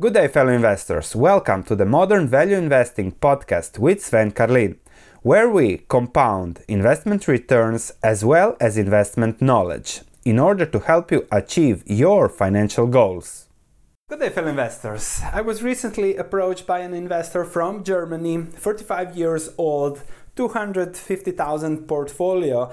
Good day, fellow investors. Welcome to the Modern Value Investing podcast with Sven Carlin, where we compound investment returns as well as investment knowledge in order to help you achieve your financial goals. Good day, fellow investors. I was recently approached by an investor from Germany, 45 years old, 250,000 portfolio,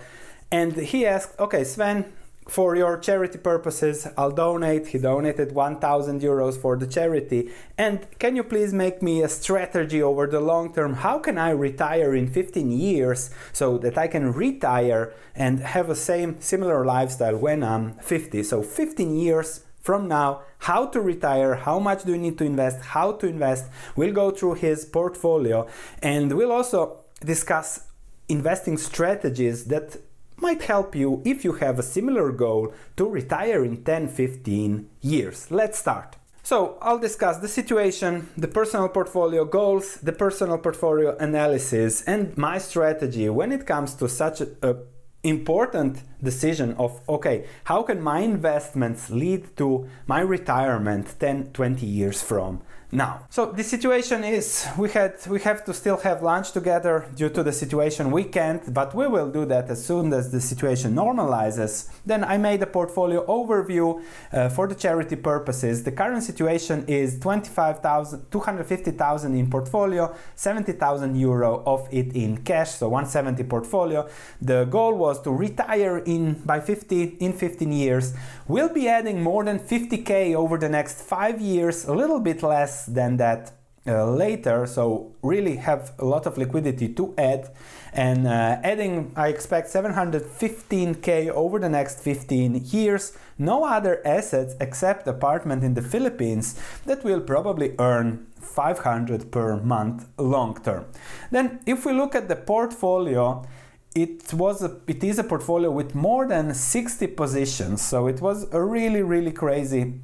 and he asked, Okay, Sven, for your charity purposes, I'll donate. He donated 1000 euros for the charity. And can you please make me a strategy over the long term? How can I retire in 15 years so that I can retire and have a same similar lifestyle when I'm 50? So 15 years from now, how to retire, how much do you need to invest, how to invest. We'll go through his portfolio and we'll also discuss investing strategies that might help you if you have a similar goal to retire in 10 15 years. Let's start. So, I'll discuss the situation, the personal portfolio goals, the personal portfolio analysis, and my strategy when it comes to such a, important decision of okay how can my investments lead to my retirement 10 20 years from now. So the situation is we had we have to still have lunch together due to the situation we can't, but we will do that as soon as the situation normalizes. Then I made a portfolio overview uh, for the charity purposes. The current situation is 25,000 250,000 in portfolio, 70,000 euro of it in cash, so 170 portfolio. The goal was to retire in by 50 in 15 years. We'll be adding more than 50k over the next 5 years, a little bit less than that uh, later. So really have a lot of liquidity to add. And uh, adding i expect 715k over the next 15 years. No other assets except apartment in the philippines that will probably earn 500 per month long term. Then if we look at the portfolio it was a, it is a portfolio with more than 60 positions. So it was a really really crazy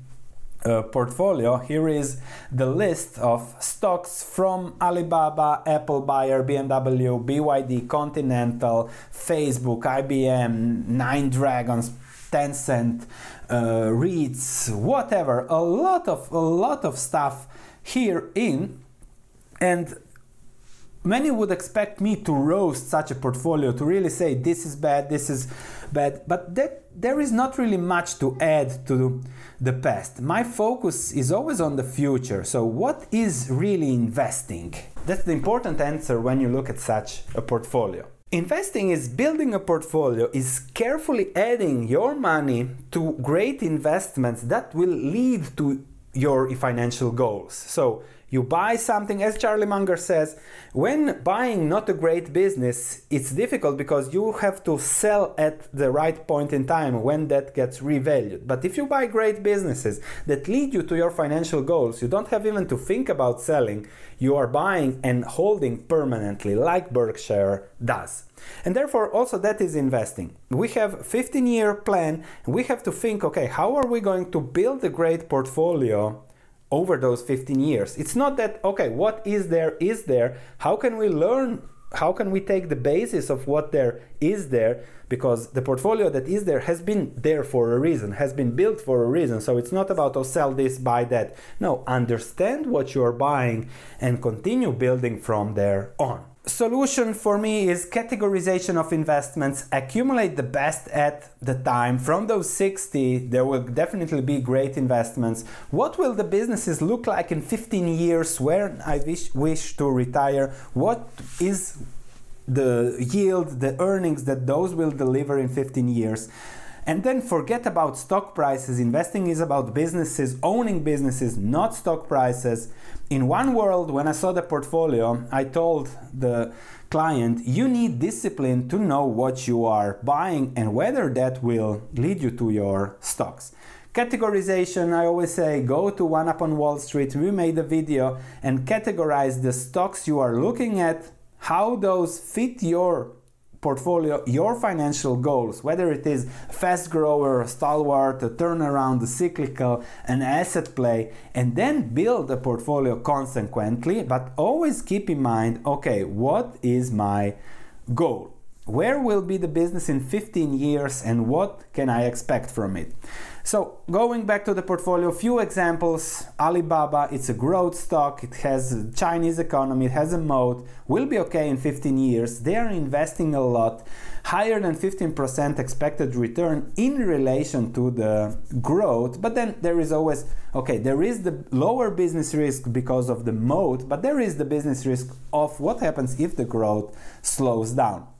uh, portfolio, here is the list of stocks from Alibaba, Apple Bayer, BMW, BYD, Continental, Facebook, IBM, Nine Dragons, Tencent, uh, REITs, whatever. A lot of a lot of stuff here in, and many would expect me to roast such a portfolio to really say this is bad, this is bad, but that, there is not really much to add to the past. My focus is always on the future. So, what is really investing? That's the important answer when you look at such a portfolio. Investing is building a portfolio, is carefully adding your money to great investments that will lead to your financial goals. So, you buy something, as Charlie Munger says, when buying not a great business, it's difficult because you have to sell at the right point in time when that gets revalued. But if you buy great businesses that lead you to your financial goals, you don't have even to think about selling. You are buying and holding permanently, like Berkshire does. And therefore, also that is investing. We have 15 year plan. We have to think, okay, how are we going to build a great portfolio over those 15 years. It's not that, okay, what is there is there. How can we learn? How can we take the basis of what there is there? Because the portfolio that is there has been there for a reason, has been built for a reason. So it's not about, oh, sell this, buy that. No, understand what you're buying and continue building from there on solution for me is categorization of investments. Accumulate the best at the time. From those 60 there will definitely be great investments. What will the businesses look like in 15 years? Where i wish, wish to retire? What is the yield the earnings that those will deliver in 15 years and then forget about stock prices. Investing is about businesses, owning businesses, not stock prices. In one world, when I saw the portfolio, I told the client, you need discipline to know what you are buying and whether that will lead you to your stocks. Categorization, I always say, go to One Up on Wall Street. We made a video and categorize the stocks you are looking at, how those fit your portfolio your financial goals, whether it is fast grower, stalwart, a turnaround, a cyclical, an asset play, and then build a portfolio consequently, but always keep in mind okay, what is my goal? Where will be the business in 15 years and what can I expect from it? So going back to the portfolio, few examples. Alibaba, it's a growth stock. It has a Chinese economy. It has a moat. Will be okay in 15 years. They are investing a lot, higher than 15% expected return in relation to the growth. But then there is always okay. There is the lower business risk because of the moat, but there is the business risk of what happens if the growth slows down.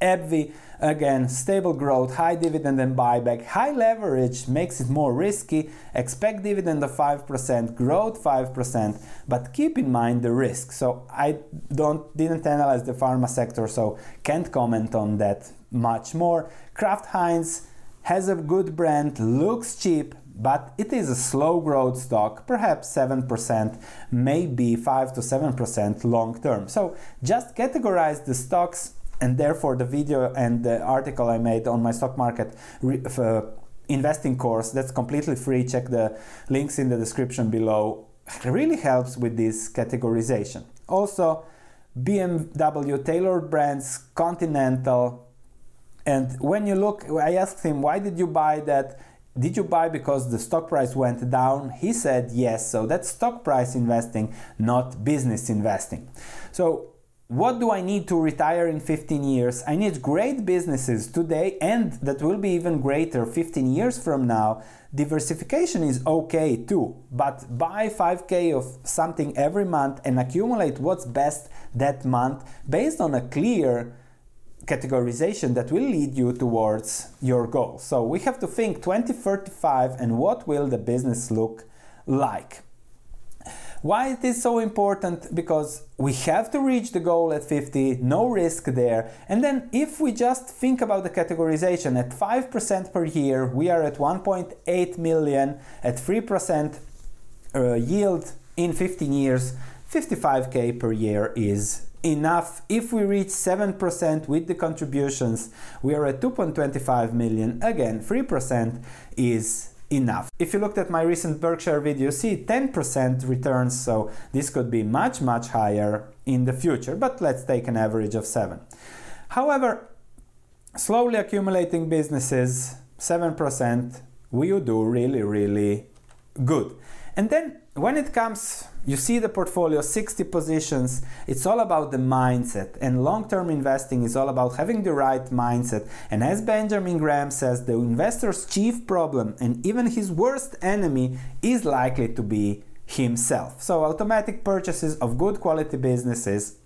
AbbVie, again, stable growth, high dividend and buyback, high leverage makes it more risky. Expect dividend of 5%, growth 5%, but keep in mind the risk. So I don't didn't analyze the pharma sector, so can't comment on that much more. Kraft Heinz has a good brand, looks cheap, but it is a slow growth stock, perhaps 7%, maybe 5 to 7% long term. So just categorize the stocks and therefore the video and the article I made on my stock market uh, investing course that's completely free. Check the links in the description below. Really helps with this categorization. Also, BMW tailored brands, Continental. And when you look, I asked him, why did you buy that? Did you buy because the stock price went down? He said yes. So that's stock price investing, not business investing. So what do I need to retire in 15 years? I need great businesses today and that will be even greater 15 years from now. Diversification is okay too, but buy 5k of something every month and accumulate what's best that month based on a clear categorization that will lead you towards your goal. So we have to think 2035 and what will the business look like. Why it is so important? Because we have to reach the goal at 50, no risk there. And then if we just think about the categorization at 5% per year, we are at 1.8 million at 3% uh, yield in 15 years. 55k per year is enough. If we reach 7% with the contributions, we are at 2.25 million. Again, 3% is enough. If you looked at my recent Berkshire video, see 10% returns, so this could be much, much higher in the future, but let's take an average of 7. However, slowly accumulating businesses, 7%, will do really, really good. And then when it comes, you see the portfolio 60 positions, it's all about the mindset. And long term investing is all about having the right mindset. And as Benjamin Graham says, the investor's chief problem and even his worst enemy is likely to be himself. So, automatic purchases of good quality businesses.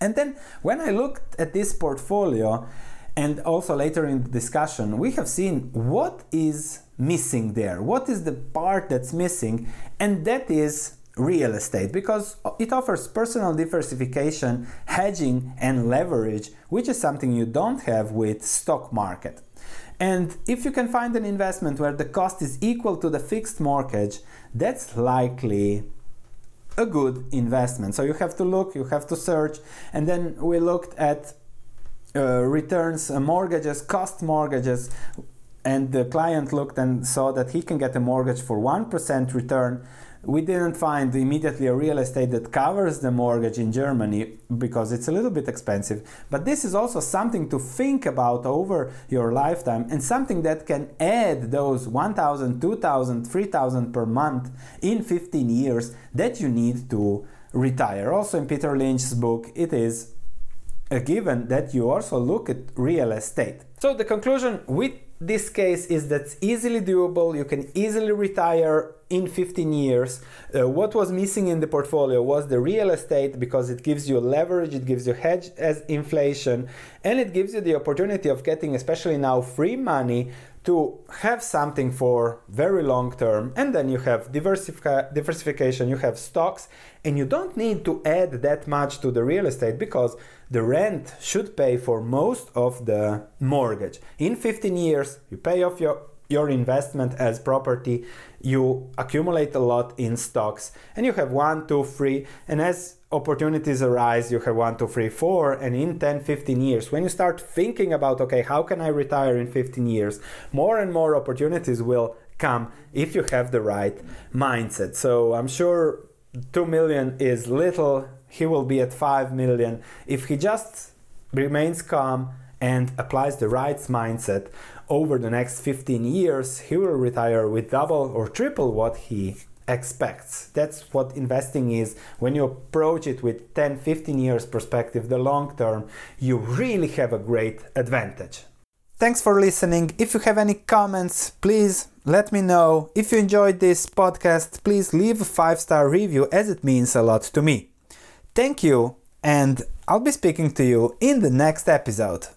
And then when I looked at this portfolio, and also later in the discussion, we have seen what is missing there, what is the part that's missing, and that is real estate because it offers personal diversification, hedging, and leverage, which is something you don't have with stock market. And if you can find an investment where the cost is equal to the fixed mortgage, that's likely a good investment. So you have to look, you have to search, and then we looked at uh, returns, uh, mortgages, cost mortgages, and the client looked and saw that he can get a mortgage for 1% return. We didn't find immediately a real estate that covers the mortgage in Germany because it's a little bit expensive. But this is also something to think about over your lifetime and something that can add those 1,000, 2,000, 3,000 per month in 15 years that you need to retire. Also, in Peter Lynch's book, it is a given that you also look at real estate. So the conclusion with this case is that easily doable. You can easily retire in 15 years. Uh, what was missing in the portfolio was the real estate because it gives you leverage, it gives you hedge as inflation, and it gives you the opportunity of getting, especially now, free money to have something for very long term and then you have diversifi- diversification you have stocks and you don't need to add that much to the real estate because the rent should pay for most of the mortgage. In 15 years you pay off your your investment as property you accumulate a lot in stocks. And you have one two three and as opportunities arise you have one two three four and in 10 15 years when you start thinking about okay how can i retire in 15 years more and more opportunities will come if you have the right mindset. So i'm sure 2 million is little. He will be at 5 million if he just remains calm and applies the right mindset over the next 15 years he will retire with double or triple what he expects. That's what investing is. When you approach it with 10, 15 years perspective, the long term, you really have a great advantage. Thanks for listening. If you have any comments, please let me know. If you enjoyed this podcast, please leave a five star review as it means a lot to me. Thank you, and I'll be speaking to you in the next episode.